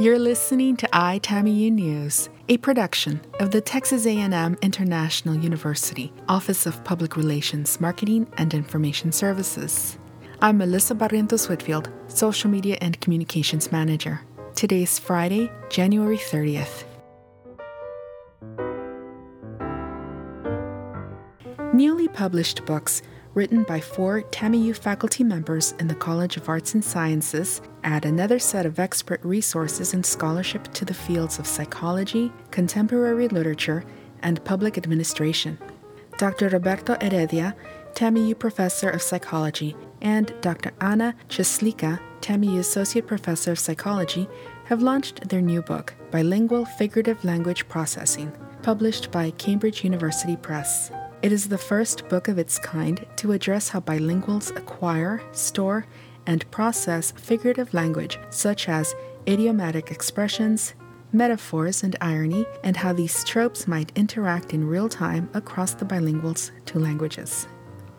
You're listening to iTAMIU News, a production of the Texas A&M International University Office of Public Relations, Marketing and Information Services. I'm Melissa Barrientos Whitfield, Social Media and Communications Manager. Today is Friday, January 30th. Newly published books written by four TAMIU faculty members in the College of Arts and Sciences, add another set of expert resources and scholarship to the fields of psychology, contemporary literature, and public administration. Dr. Roberto Heredia, TAMIU Professor of Psychology, and Dr. Anna Cieslicka, TAMIU Associate Professor of Psychology, have launched their new book, Bilingual Figurative Language Processing, published by Cambridge University Press. It is the first book of its kind to address how bilinguals acquire, store, and process figurative language such as idiomatic expressions, metaphors, and irony, and how these tropes might interact in real time across the bilinguals' two languages.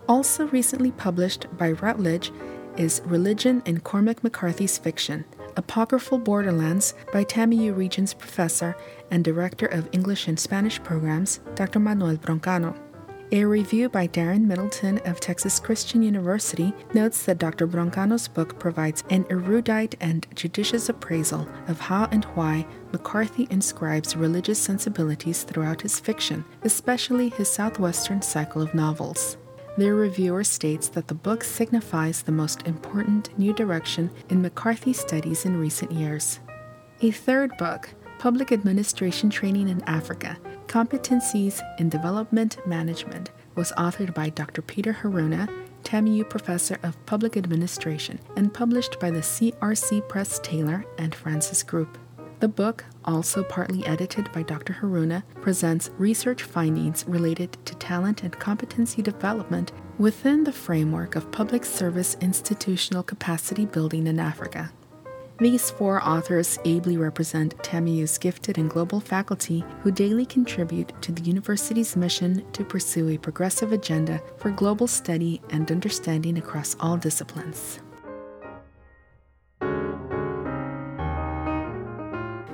Also recently published by Routledge is Religion in Cormac McCarthy's Fiction, Apocryphal Borderlands by TAMIU Regents professor and director of English and Spanish programs, Dr. Manuel Broncano. A review by Darren Middleton of Texas Christian University notes that Dr. Broncano's book provides an erudite and judicious appraisal of how and why McCarthy inscribes religious sensibilities throughout his fiction, especially his Southwestern cycle of novels. Their reviewer states that the book signifies the most important new direction in McCarthy studies in recent years. A third book, Public Administration Training in Africa, Competencies in Development Management was authored by Dr. Peter Haruna, TAMIU Professor of Public Administration, and published by the CRC Press Taylor and Francis Group. The book, also partly edited by Dr. Haruna, presents research findings related to talent and competency development within the framework of public service institutional capacity building in Africa. These four authors ably represent TAMIU's gifted and global faculty who daily contribute to the university's mission to pursue a progressive agenda for global study and understanding across all disciplines.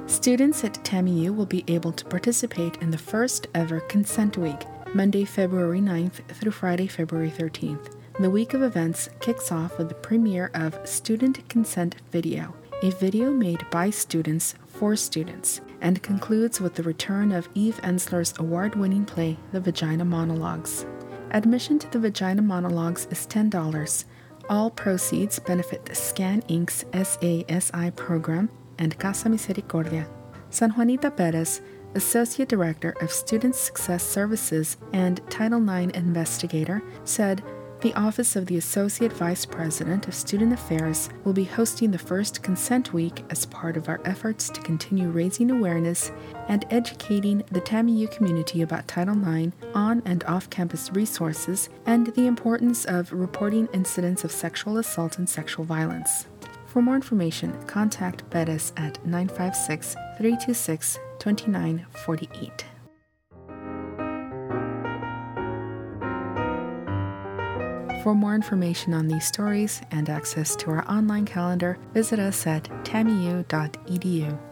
Students at TAMIU will be able to participate in the first ever Consent Week, Monday, February 9th through Friday, February 13th. The week of events kicks off with the premiere of Student Consent Video a video made by students for students, and concludes with the return of Eve Ensler's award winning play, The Vagina Monologues. Admission to the Vagina Monologues is $10. All proceeds benefit the Scan Inc.'s SASI program and Casa Misericordia. San Juanita Perez, Associate Director of Student Success Services and Title IX investigator, said the Office of the Associate Vice President of Student Affairs will be hosting the first Consent Week as part of our efforts to continue raising awareness and educating the TAMIU community about Title IX on and off campus resources and the importance of reporting incidents of sexual assault and sexual violence. For more information, contact Bettis at 956 326 2948. For more information on these stories and access to our online calendar, visit us at tamiu.edu.